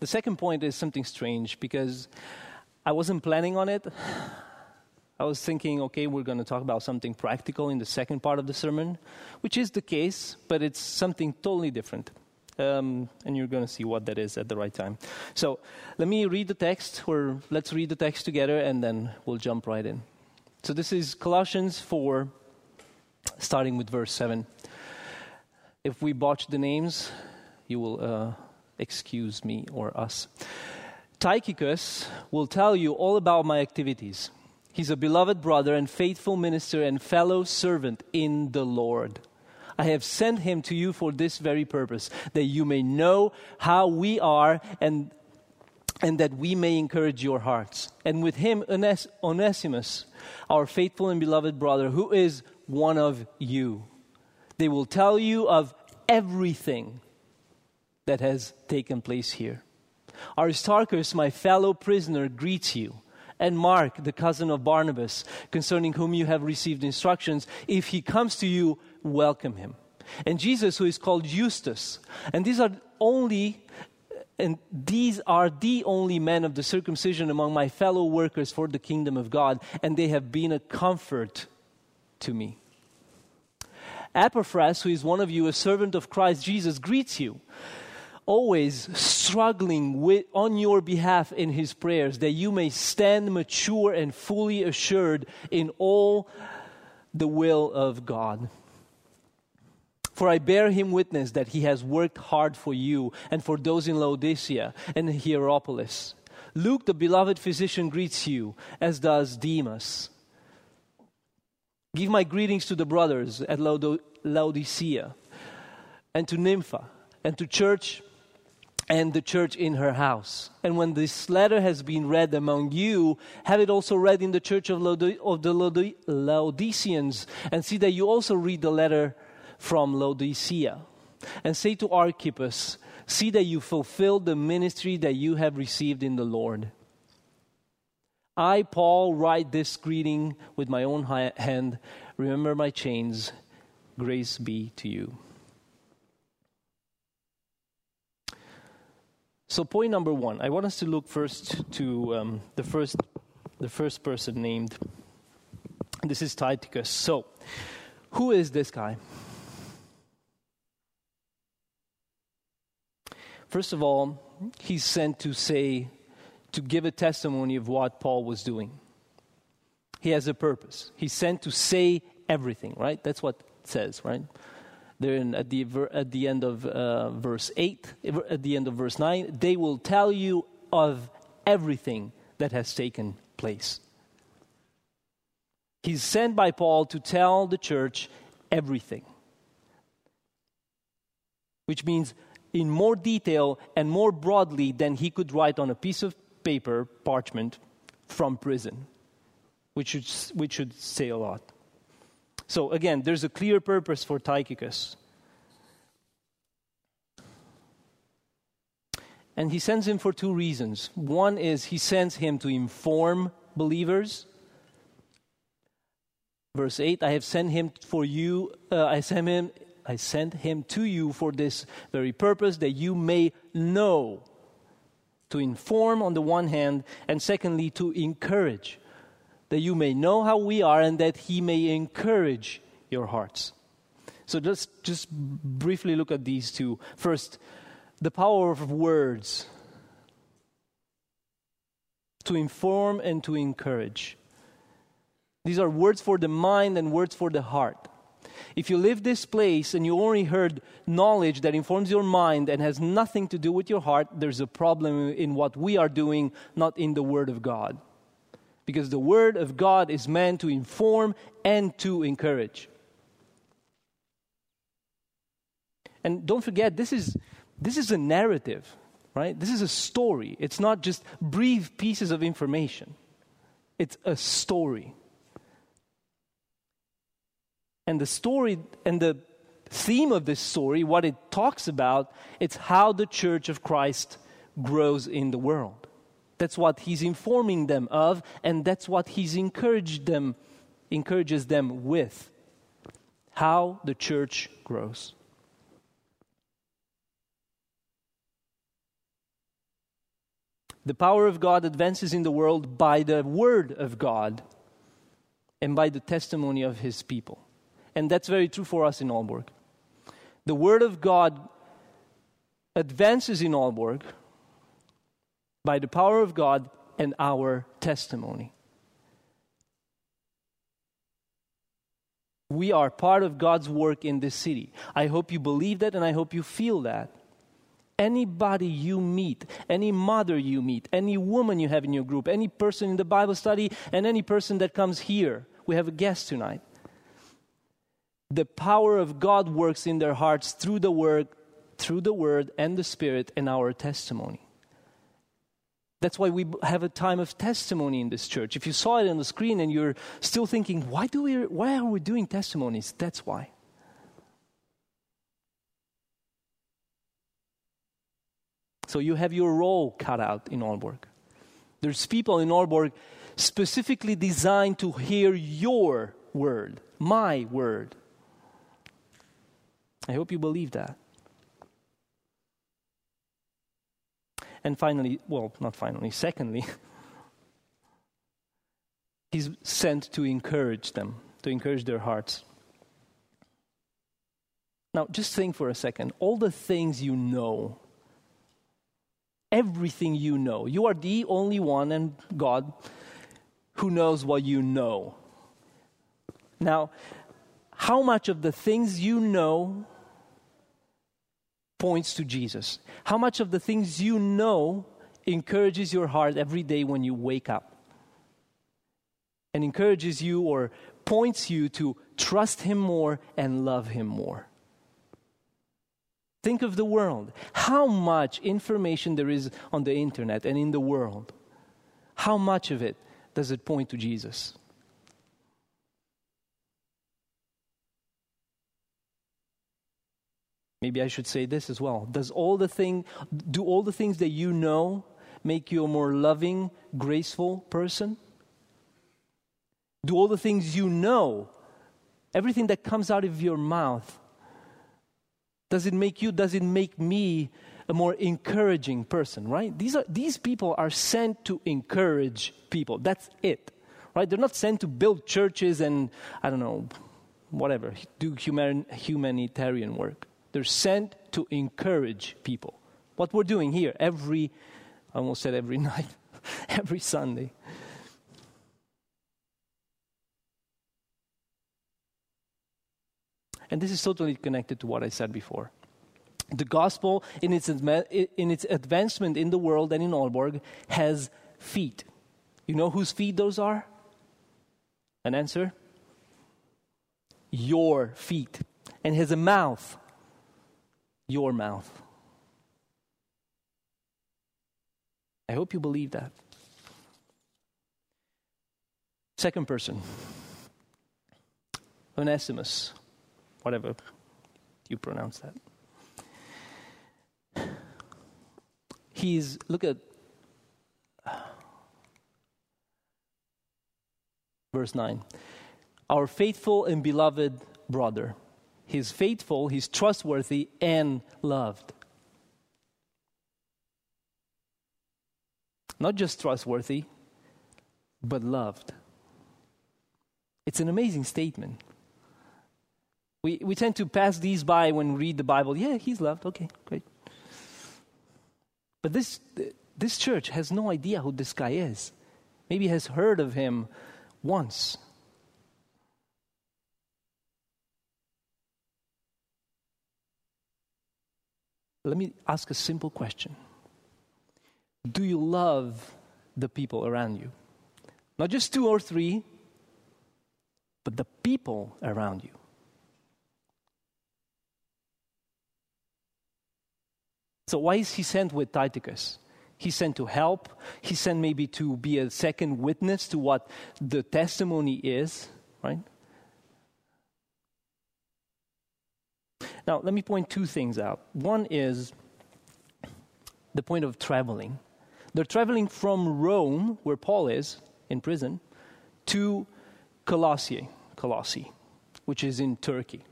The second point is something strange because I wasn't planning on it. I was thinking, okay, we're going to talk about something practical in the second part of the sermon, which is the case, but it's something totally different. Um, and you're going to see what that is at the right time. So let me read the text, or let's read the text together, and then we'll jump right in. So this is Colossians 4, starting with verse 7. If we botch the names, you will uh, excuse me or us. Tychicus will tell you all about my activities. He's a beloved brother and faithful minister and fellow servant in the Lord. I have sent him to you for this very purpose, that you may know how we are and, and that we may encourage your hearts. And with him, Ones- Onesimus, our faithful and beloved brother, who is one of you. They will tell you of everything that has taken place here. Aristarchus, my fellow prisoner, greets you and Mark, the cousin of Barnabas, concerning whom you have received instructions. If he comes to you, welcome him. And Jesus, who is called Justus. And these are only and these are the only men of the circumcision among my fellow workers for the kingdom of God, and they have been a comfort to me. Epaphras, who is one of you, a servant of Christ Jesus, greets you always struggling with, on your behalf in his prayers, that you may stand mature and fully assured in all the will of God. For I bear him witness that he has worked hard for you and for those in Laodicea and Hierapolis. Luke, the beloved physician, greets you, as does Demas. Give my greetings to the brothers at Laodicea and to Nympha and to church and the church in her house. And when this letter has been read among you, have it also read in the church of, Laode- of the Laode- Laodiceans, and see that you also read the letter from Laodicea. And say to Archippus, see that you fulfill the ministry that you have received in the Lord. I, Paul, write this greeting with my own hand. Remember my chains. Grace be to you. So, point number one, I want us to look first to um, the first, the first person named. This is Tychicus. So, who is this guy? First of all, he's sent to say, to give a testimony of what Paul was doing. He has a purpose. He's sent to say everything, right? That's what it says, right? There in, at, the, at the end of uh, verse 8, at the end of verse 9, they will tell you of everything that has taken place. He's sent by Paul to tell the church everything, which means in more detail and more broadly than he could write on a piece of paper, parchment, from prison, which should, which should say a lot. So again, there's a clear purpose for Tychicus. And he sends him for two reasons. One is he sends him to inform believers. Verse 8 I have sent him for you, uh, I sent him. I sent him to you for this very purpose, that you may know. To inform on the one hand, and secondly, to encourage that you may know how we are and that he may encourage your hearts. So let's just briefly look at these two. First, the power of words to inform and to encourage. These are words for the mind and words for the heart. If you leave this place and you only heard knowledge that informs your mind and has nothing to do with your heart, there's a problem in what we are doing, not in the Word of God because the Word of God is meant to inform and to encourage. And don't forget, this is, this is a narrative, right? This is a story. It's not just brief pieces of information, it's a story. And the story and the theme of this story, what it talks about, it's how the church of Christ grows in the world. That's what he's informing them of, and that's what he's encouraged them, encourages them with. How the church grows. The power of God advances in the world by the word of God and by the testimony of his people. And that's very true for us in Aalborg. The word of God advances in Aalborg by the power of God and our testimony. We are part of God's work in this city. I hope you believe that and I hope you feel that. Anybody you meet, any mother you meet, any woman you have in your group, any person in the Bible study, and any person that comes here, we have a guest tonight. The power of God works in their hearts through the word, through the word and the spirit and our testimony. That's why we have a time of testimony in this church. If you saw it on the screen and you're still thinking, why do we why are we doing testimonies? That's why. So you have your role cut out in Aalborg. There's people in Aalborg specifically designed to hear your word, my word. I hope you believe that. And finally, well, not finally, secondly, he's sent to encourage them, to encourage their hearts. Now, just think for a second all the things you know everything you know. You are the only one, and God, who knows what you know. Now, how much of the things you know points to Jesus? How much of the things you know encourages your heart every day when you wake up? And encourages you or points you to trust Him more and love Him more? Think of the world. How much information there is on the internet and in the world. How much of it does it point to Jesus? Maybe I should say this as well. Does all the thing do all the things that you know make you a more loving, graceful person? Do all the things you know, everything that comes out of your mouth, does it make you, does it make me a more encouraging person, right? These, are, these people are sent to encourage people. That's it, right? They're not sent to build churches and, I don't know, whatever, do human, humanitarian work. They're sent to encourage people. What we're doing here every, I almost said every night, every Sunday. And this is totally connected to what I said before. The gospel, in its, in its advancement in the world and in Aalborg, has feet. You know whose feet those are? An answer? Your feet. And has a mouth. Your mouth. I hope you believe that. Second person, Onesimus whatever you pronounce that. He's, look at verse 9. Our faithful and beloved brother. He's faithful, he's trustworthy, and loved. Not just trustworthy, but loved. It's an amazing statement. We, we tend to pass these by when we read the Bible. Yeah, he's loved. Okay, great. But this, this church has no idea who this guy is. Maybe has heard of him once. Let me ask a simple question Do you love the people around you? Not just two or three, but the people around you. So why is he sent with Tychicus? He's sent to help. He's sent maybe to be a second witness to what the testimony is, right? Now, let me point two things out. One is the point of traveling. They're traveling from Rome, where Paul is in prison, to Colossae, Colossae, which is in Turkey.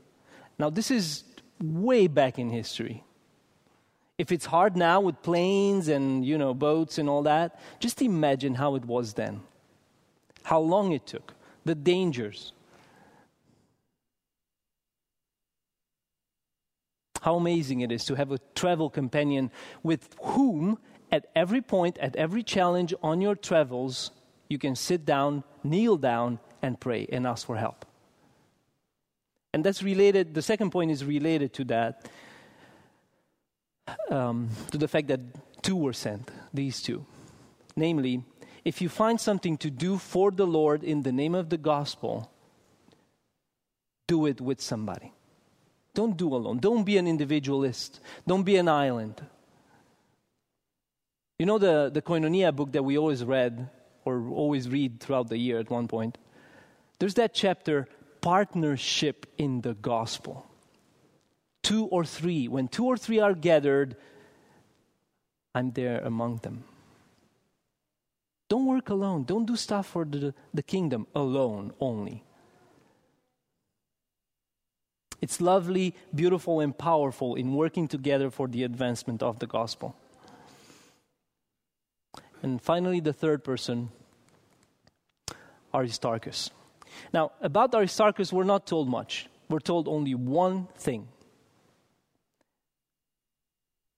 Now, this is way back in history. If it's hard now with planes and, you know, boats and all that, just imagine how it was then. How long it took, the dangers. How amazing it is to have a travel companion with whom, at every point, at every challenge on your travels, you can sit down, kneel down, and pray and ask for help. And that's related, the second point is related to that, um, to the fact that two were sent, these two. Namely, if you find something to do for the Lord in the name of the gospel, do it with somebody. Don't do alone. Don't be an individualist. Don't be an island. You know the, the Koinonia book that we always read or always read throughout the year at one point? There's that chapter, Partnership in the Gospel. Two or three. When two or three are gathered, I'm there among them. Don't work alone. Don't do stuff for the, the kingdom alone only. It's lovely, beautiful, and powerful in working together for the advancement of the gospel. And finally, the third person, Aristarchus. Now, about Aristarchus, we're not told much. We're told only one thing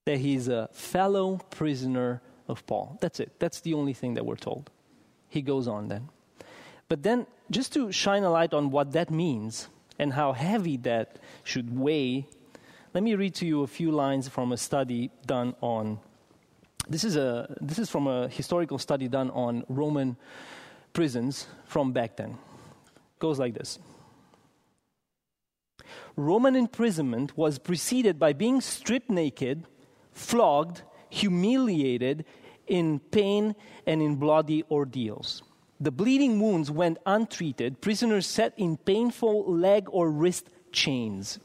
that he's a fellow prisoner of Paul. That's it. That's the only thing that we're told. He goes on then. But then, just to shine a light on what that means, and how heavy that should weigh, let me read to you a few lines from a study done on. This is, a, this is from a historical study done on Roman prisons from back then. It goes like this Roman imprisonment was preceded by being stripped naked, flogged, humiliated, in pain, and in bloody ordeals. The bleeding wounds went untreated, prisoners set in painful leg or wrist chains.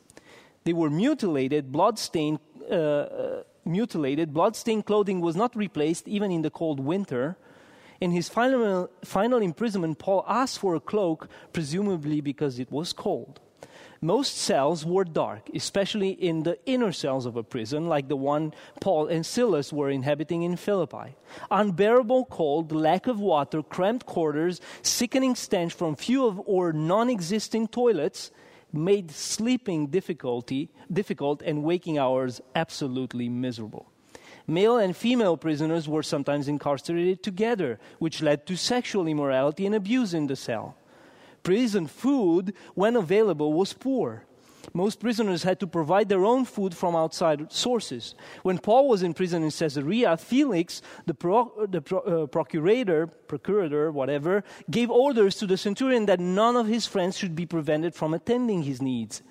They were mutilated, bloodstained, uh, uh, mutilated, bloodstained clothing was not replaced even in the cold winter. In his final, final imprisonment, Paul asked for a cloak, presumably because it was cold. Most cells were dark, especially in the inner cells of a prison, like the one Paul and Silas were inhabiting in Philippi. Unbearable cold, lack of water, cramped quarters, sickening stench from few of or non existing toilets made sleeping difficulty, difficult and waking hours absolutely miserable. Male and female prisoners were sometimes incarcerated together, which led to sexual immorality and abuse in the cell. Prison food, when available, was poor. Most prisoners had to provide their own food from outside sources. When Paul was in prison in Caesarea, Felix, the, pro, the pro, uh, procurator, procurator, whatever, gave orders to the centurion that none of his friends should be prevented from attending his needs.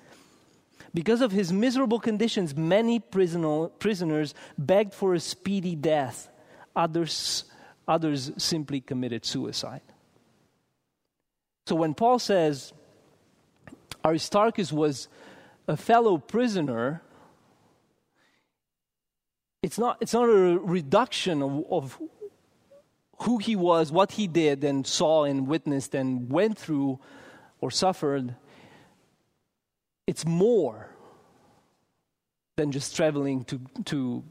Because of his miserable conditions, many prisoner, prisoners begged for a speedy death. Others, others simply committed suicide. So when Paul says Aristarchus was a fellow prisoner, it's not, it's not a reduction of, of who he was, what he did, and saw and witnessed and went through or suffered. It's more than just traveling to, to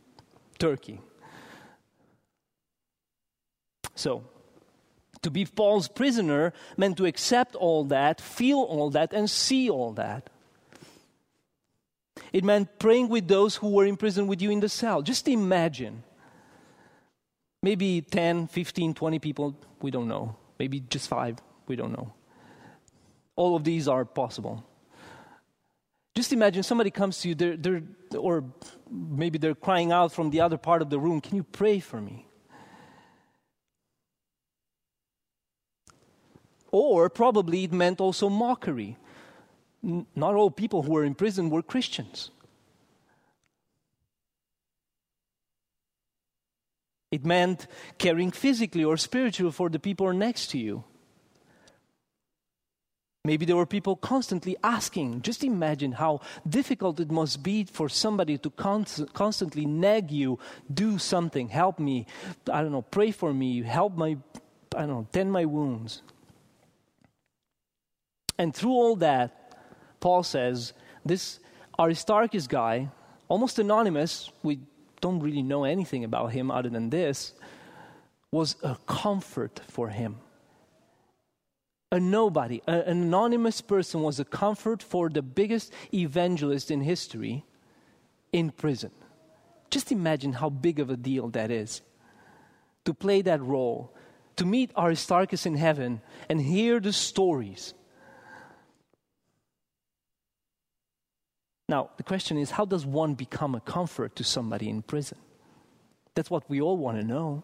Turkey. So, to be Paul's prisoner meant to accept all that, feel all that, and see all that. It meant praying with those who were in prison with you in the cell. Just imagine. Maybe 10, 15, 20 people, we don't know. Maybe just five, we don't know. All of these are possible. Just imagine somebody comes to you, they're, they're, or maybe they're crying out from the other part of the room, Can you pray for me? Or probably it meant also mockery. Not all people who were in prison were Christians. It meant caring physically or spiritually for the people next to you. Maybe there were people constantly asking. Just imagine how difficult it must be for somebody to const- constantly nag you, do something, help me, I don't know, pray for me, help my, I don't know, tend my wounds. And through all that, Paul says this Aristarchus guy, almost anonymous, we don't really know anything about him other than this, was a comfort for him. A nobody, a, an anonymous person was a comfort for the biggest evangelist in history in prison. Just imagine how big of a deal that is to play that role, to meet Aristarchus in heaven and hear the stories. Now, the question is how does one become a comfort to somebody in prison? That's what we all want to know.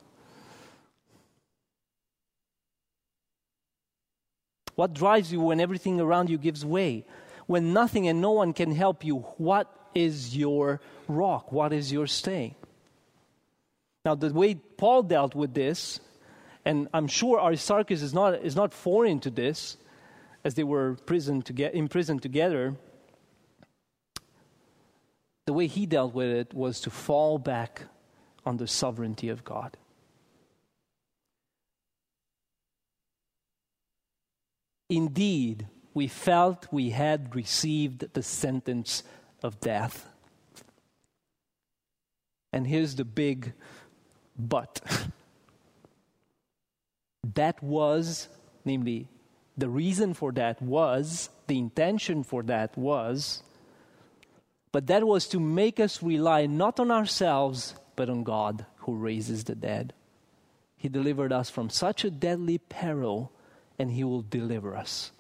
What drives you when everything around you gives way? When nothing and no one can help you, what is your rock? What is your stay? Now, the way Paul dealt with this, and I'm sure Aristarchus is not, is not foreign to this, as they were prison to imprisoned together, the way he dealt with it was to fall back on the sovereignty of God. Indeed, we felt we had received the sentence of death. And here's the big but. that was, namely, the reason for that was, the intention for that was, but that was to make us rely not on ourselves, but on God who raises the dead. He delivered us from such a deadly peril and he will deliver us.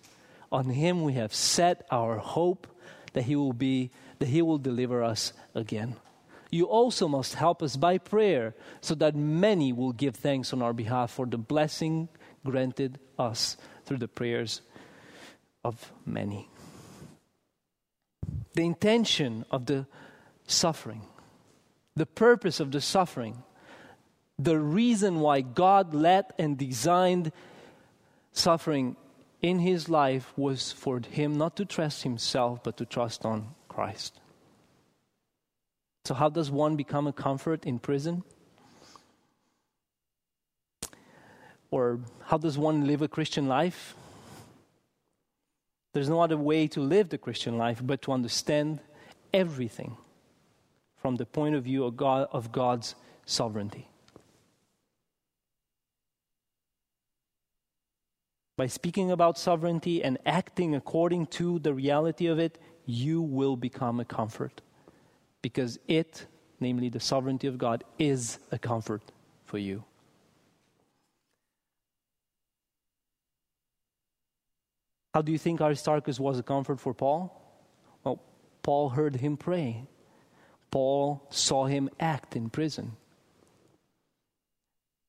On him we have set our hope that he will be that he will deliver us again. You also must help us by prayer so that many will give thanks on our behalf for the blessing granted us through the prayers of many. The intention of the suffering, the purpose of the suffering, the reason why God let and designed suffering in his life was for him not to trust himself, but to trust on Christ. So, how does one become a comfort in prison? Or how does one live a Christian life? There's no other way to live the Christian life but to understand everything from the point of view of, God, of God's sovereignty. by speaking about sovereignty and acting according to the reality of it, you will become a comfort. Because it, namely the sovereignty of God, is a comfort for you. How do you think Aristarchus was a comfort for Paul? Well, Paul heard him pray. Paul saw him act in prison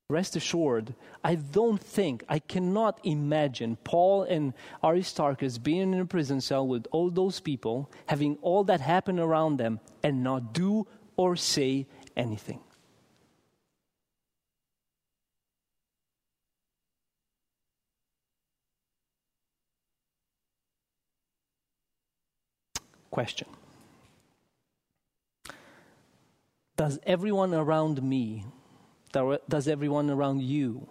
rest assured, I don't think, I cannot imagine Paul and Aristarchus being in a prison cell with all those people, having all that happen around them, and not do or say anything. Question Does everyone around me does everyone around you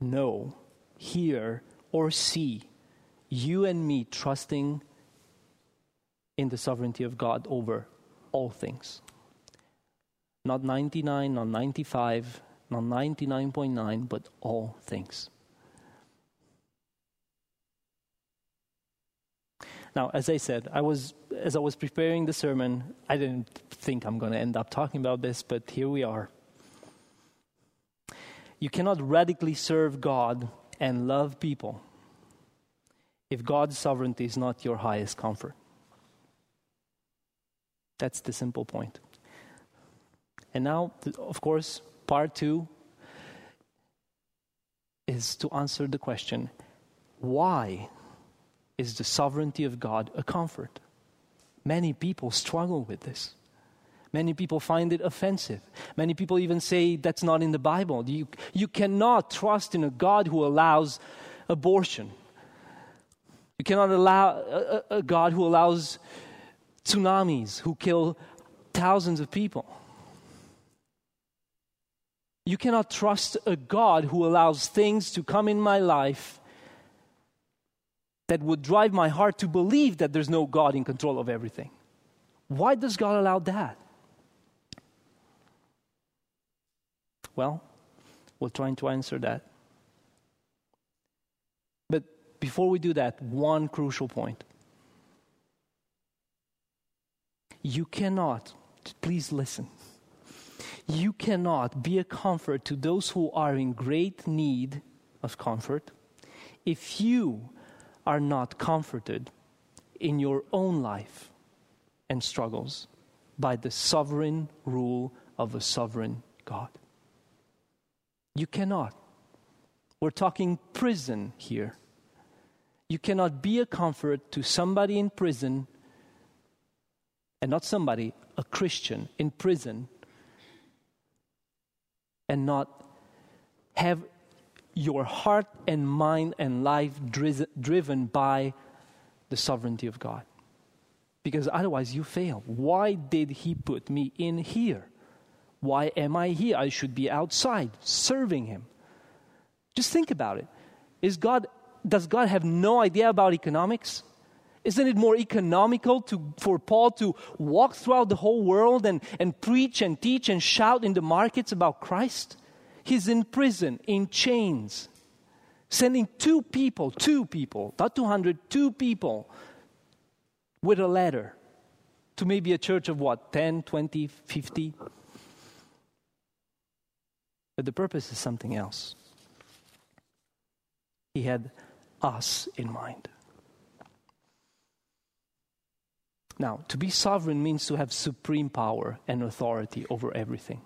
know, hear, or see you and me trusting in the sovereignty of God over all things? Not 99, not 95, not 99.9, but all things. Now, as I said, I was as I was preparing the sermon, I didn't think I'm going to end up talking about this, but here we are. You cannot radically serve God and love people if God's sovereignty is not your highest comfort. That's the simple point. And now, of course, part two is to answer the question why is the sovereignty of God a comfort? Many people struggle with this. Many people find it offensive. Many people even say that's not in the Bible. You, you cannot trust in a God who allows abortion. You cannot allow a, a God who allows tsunamis, who kill thousands of people. You cannot trust a God who allows things to come in my life that would drive my heart to believe that there's no God in control of everything. Why does God allow that? Well, we're trying to answer that. But before we do that, one crucial point. You cannot, please listen, you cannot be a comfort to those who are in great need of comfort if you are not comforted in your own life and struggles by the sovereign rule of a sovereign God. You cannot. We're talking prison here. You cannot be a comfort to somebody in prison, and not somebody, a Christian in prison, and not have your heart and mind and life driven by the sovereignty of God. Because otherwise, you fail. Why did He put me in here? Why am I here? I should be outside serving Him. Just think about it. Is God, does God have no idea about economics? Isn't it more economical to, for Paul to walk throughout the whole world and, and preach and teach and shout in the markets about Christ? He's in prison, in chains, sending two people, two people, not 200, two people with a letter to maybe a church of what, 10, 20, 50? But the purpose is something else. He had us in mind. Now, to be sovereign means to have supreme power and authority over everything,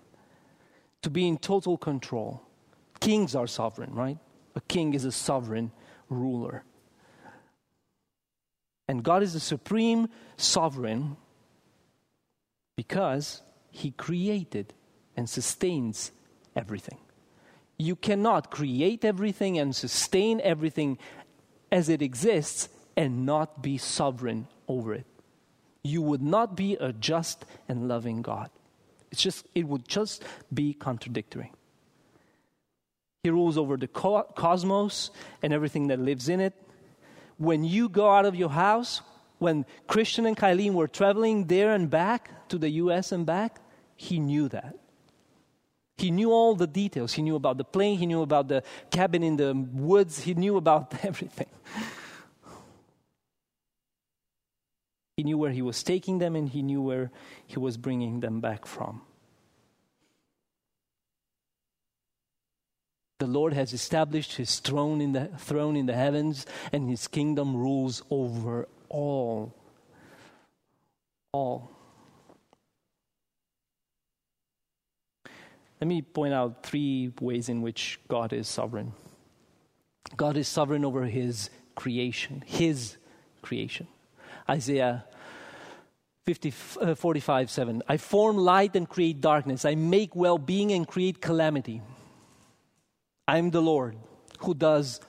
to be in total control. Kings are sovereign, right? A king is a sovereign ruler. And God is the supreme sovereign because He created and sustains everything. You cannot create everything and sustain everything as it exists and not be sovereign over it. You would not be a just and loving God. It's just it would just be contradictory. He rules over the cosmos and everything that lives in it. When you go out of your house, when Christian and Kylene were traveling there and back to the US and back, he knew that. He knew all the details. He knew about the plane, he knew about the cabin in the woods, he knew about everything. He knew where he was taking them and he knew where he was bringing them back from. The Lord has established his throne in the throne in the heavens and his kingdom rules over all all Let me point out three ways in which God is sovereign. God is sovereign over his creation, his creation. Isaiah 50, uh, 45 7. I form light and create darkness. I make well being and create calamity. I'm the Lord who does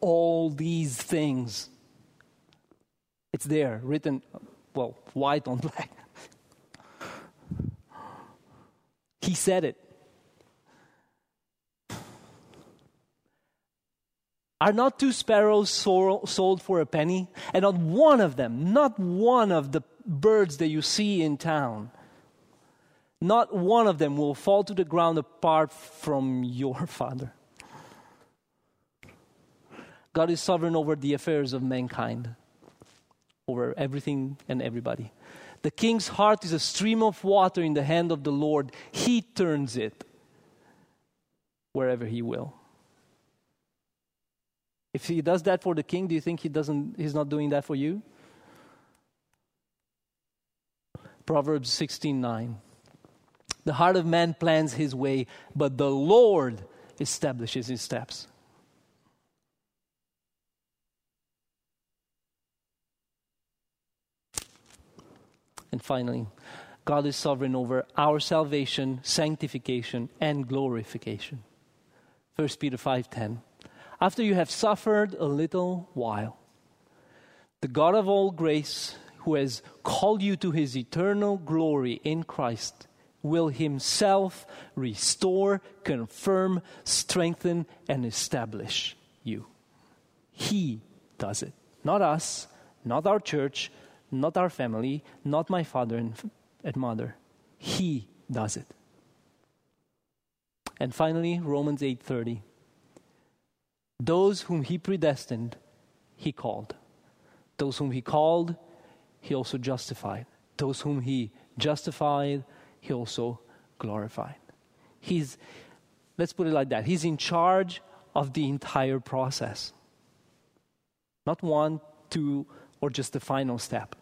all these things. It's there, written, well, white on black. he said it. Are not two sparrows sold for a penny? And not one of them, not one of the birds that you see in town, not one of them will fall to the ground apart from your Father. God is sovereign over the affairs of mankind, over everything and everybody. The king's heart is a stream of water in the hand of the Lord. He turns it wherever he will. If he does that for the king, do you think he doesn't he's not doing that for you? Proverbs 16:9. The heart of man plans his way, but the Lord establishes his steps. And finally, God is sovereign over our salvation, sanctification, and glorification. 1 Peter 5:10 after you have suffered a little while. The God of all grace, who has called you to his eternal glory in Christ, will himself restore, confirm, strengthen, and establish you. He does it. Not us, not our church, not our family, not my father and, and mother. He does it. And finally, Romans 8:30. Those whom he predestined, he called. Those whom he called, he also justified. Those whom he justified, he also glorified. He's let's put it like that. He's in charge of the entire process. Not one, two, or just the final step.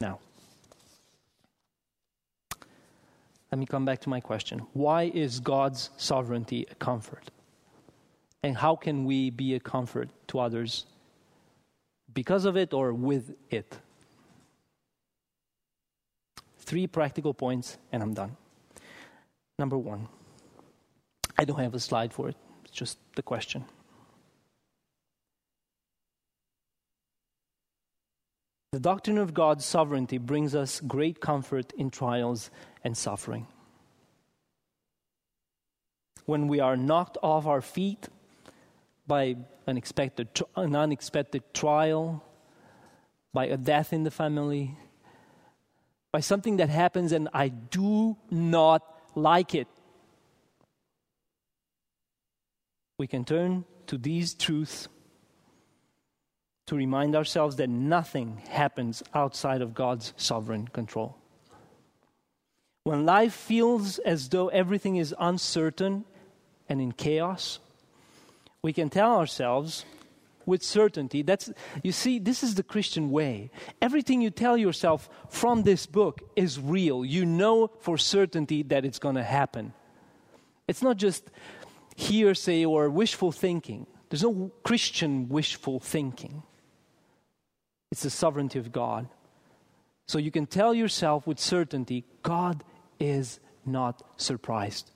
Now, let me come back to my question. Why is God's sovereignty a comfort? And how can we be a comfort to others because of it or with it? Three practical points, and I'm done. Number one, I don't have a slide for it, it's just the question. The doctrine of God's sovereignty brings us great comfort in trials and suffering. When we are knocked off our feet by an, expected, an unexpected trial, by a death in the family, by something that happens and I do not like it. We can turn to these truths to remind ourselves that nothing happens outside of God's sovereign control. When life feels as though everything is uncertain and in chaos, we can tell ourselves with certainty that's you see this is the Christian way. Everything you tell yourself from this book is real. You know for certainty that it's going to happen. It's not just hearsay or wishful thinking. There's no Christian wishful thinking. It's the sovereignty of God. So you can tell yourself with certainty God is not surprised.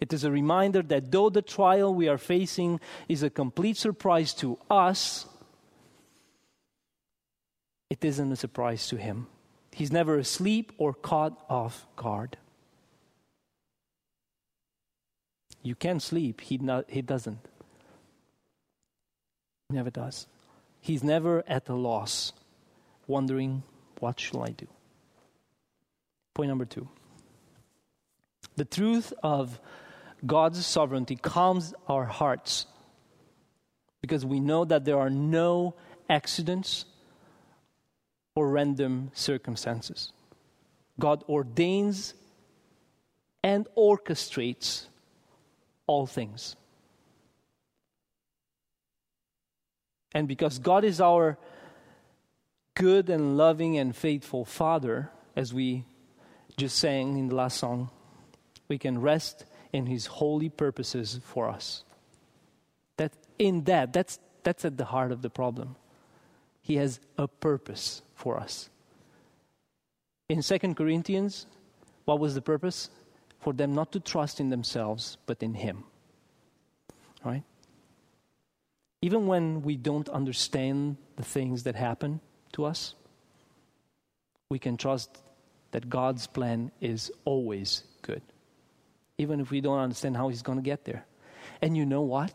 It is a reminder that though the trial we are facing is a complete surprise to us, it isn't a surprise to Him. He's never asleep or caught off guard. You can sleep, He, not, he doesn't. Never does. He's never at a loss, wondering, what shall I do? Point number two. The truth of God's sovereignty calms our hearts because we know that there are no accidents or random circumstances. God ordains and orchestrates all things. And because God is our good and loving and faithful Father, as we just sang in the last song, we can rest in His holy purposes for us. That in that, that's that's at the heart of the problem. He has a purpose for us. In Second Corinthians, what was the purpose? For them not to trust in themselves, but in Him. Right? Even when we don't understand the things that happen to us, we can trust that God's plan is always good, even if we don't understand how He's going to get there. And you know what?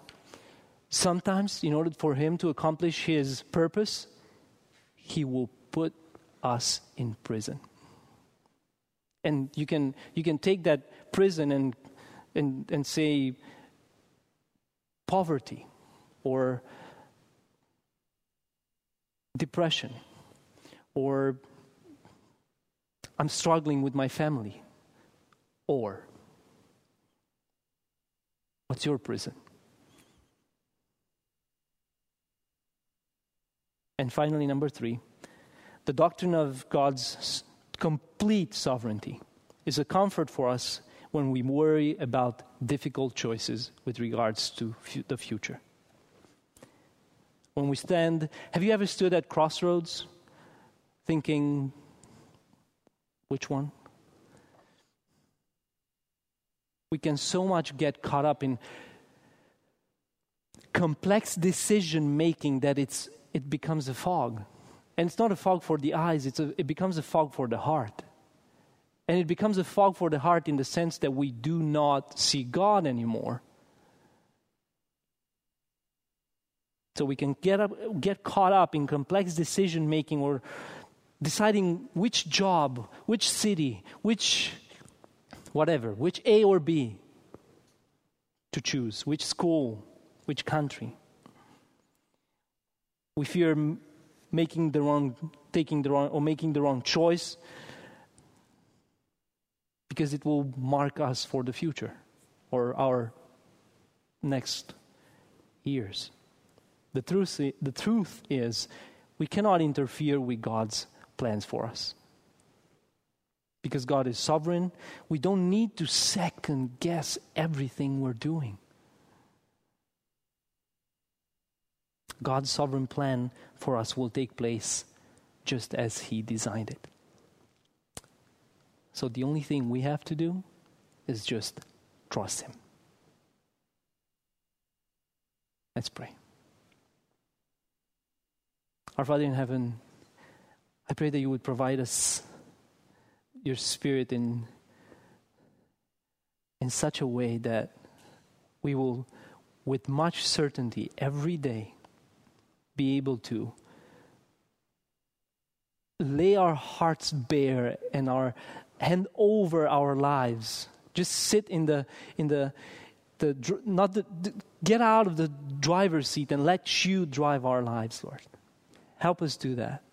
Sometimes, in order for Him to accomplish His purpose, He will put us in prison. And you can, you can take that prison and, and, and say, poverty or depression or I'm struggling with my family or what's your prison? And finally, number three, the doctrine of God's complete sovereignty is a comfort for us when we worry about difficult choices with regards to the future when we stand. Have you ever stood at crossroads thinking, which one? We can so much get caught up in complex decision making that it's, it becomes a fog. And it's not a fog for the eyes, it's a, it becomes a fog for the heart. And it becomes a fog for the heart in the sense that we do not see God anymore. So we can get, up, get caught up in complex decision making or deciding which job, which city, which whatever, which A or B to choose, which school, which country. We fear making the wrong, taking the wrong, or making the wrong choice because it will mark us for the future or our next years. The truth, the truth is, we cannot interfere with God's plans for us. Because God is sovereign, we don't need to second guess everything we're doing. God's sovereign plan for us will take place just as He designed it. So the only thing we have to do is just trust Him. Let's pray. Our Father in heaven, I pray that you would provide us your spirit in, in such a way that we will, with much certainty, every day be able to lay our hearts bare and our hand over our lives. Just sit in the in the the not the, the, get out of the driver's seat and let you drive our lives lord. Help us do that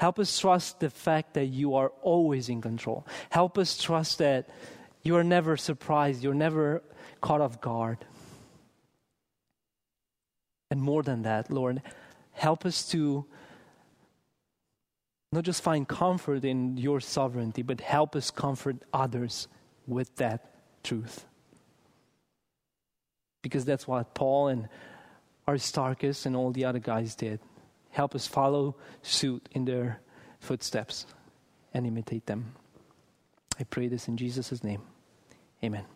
help us trust the fact that you are always in control help us trust that you are never surprised you're never caught off guard and more than that, Lord, help us to not just find comfort in your sovereignty, but help us comfort others with that truth. Because that's what Paul and Aristarchus and all the other guys did. Help us follow suit in their footsteps and imitate them. I pray this in Jesus' name. Amen.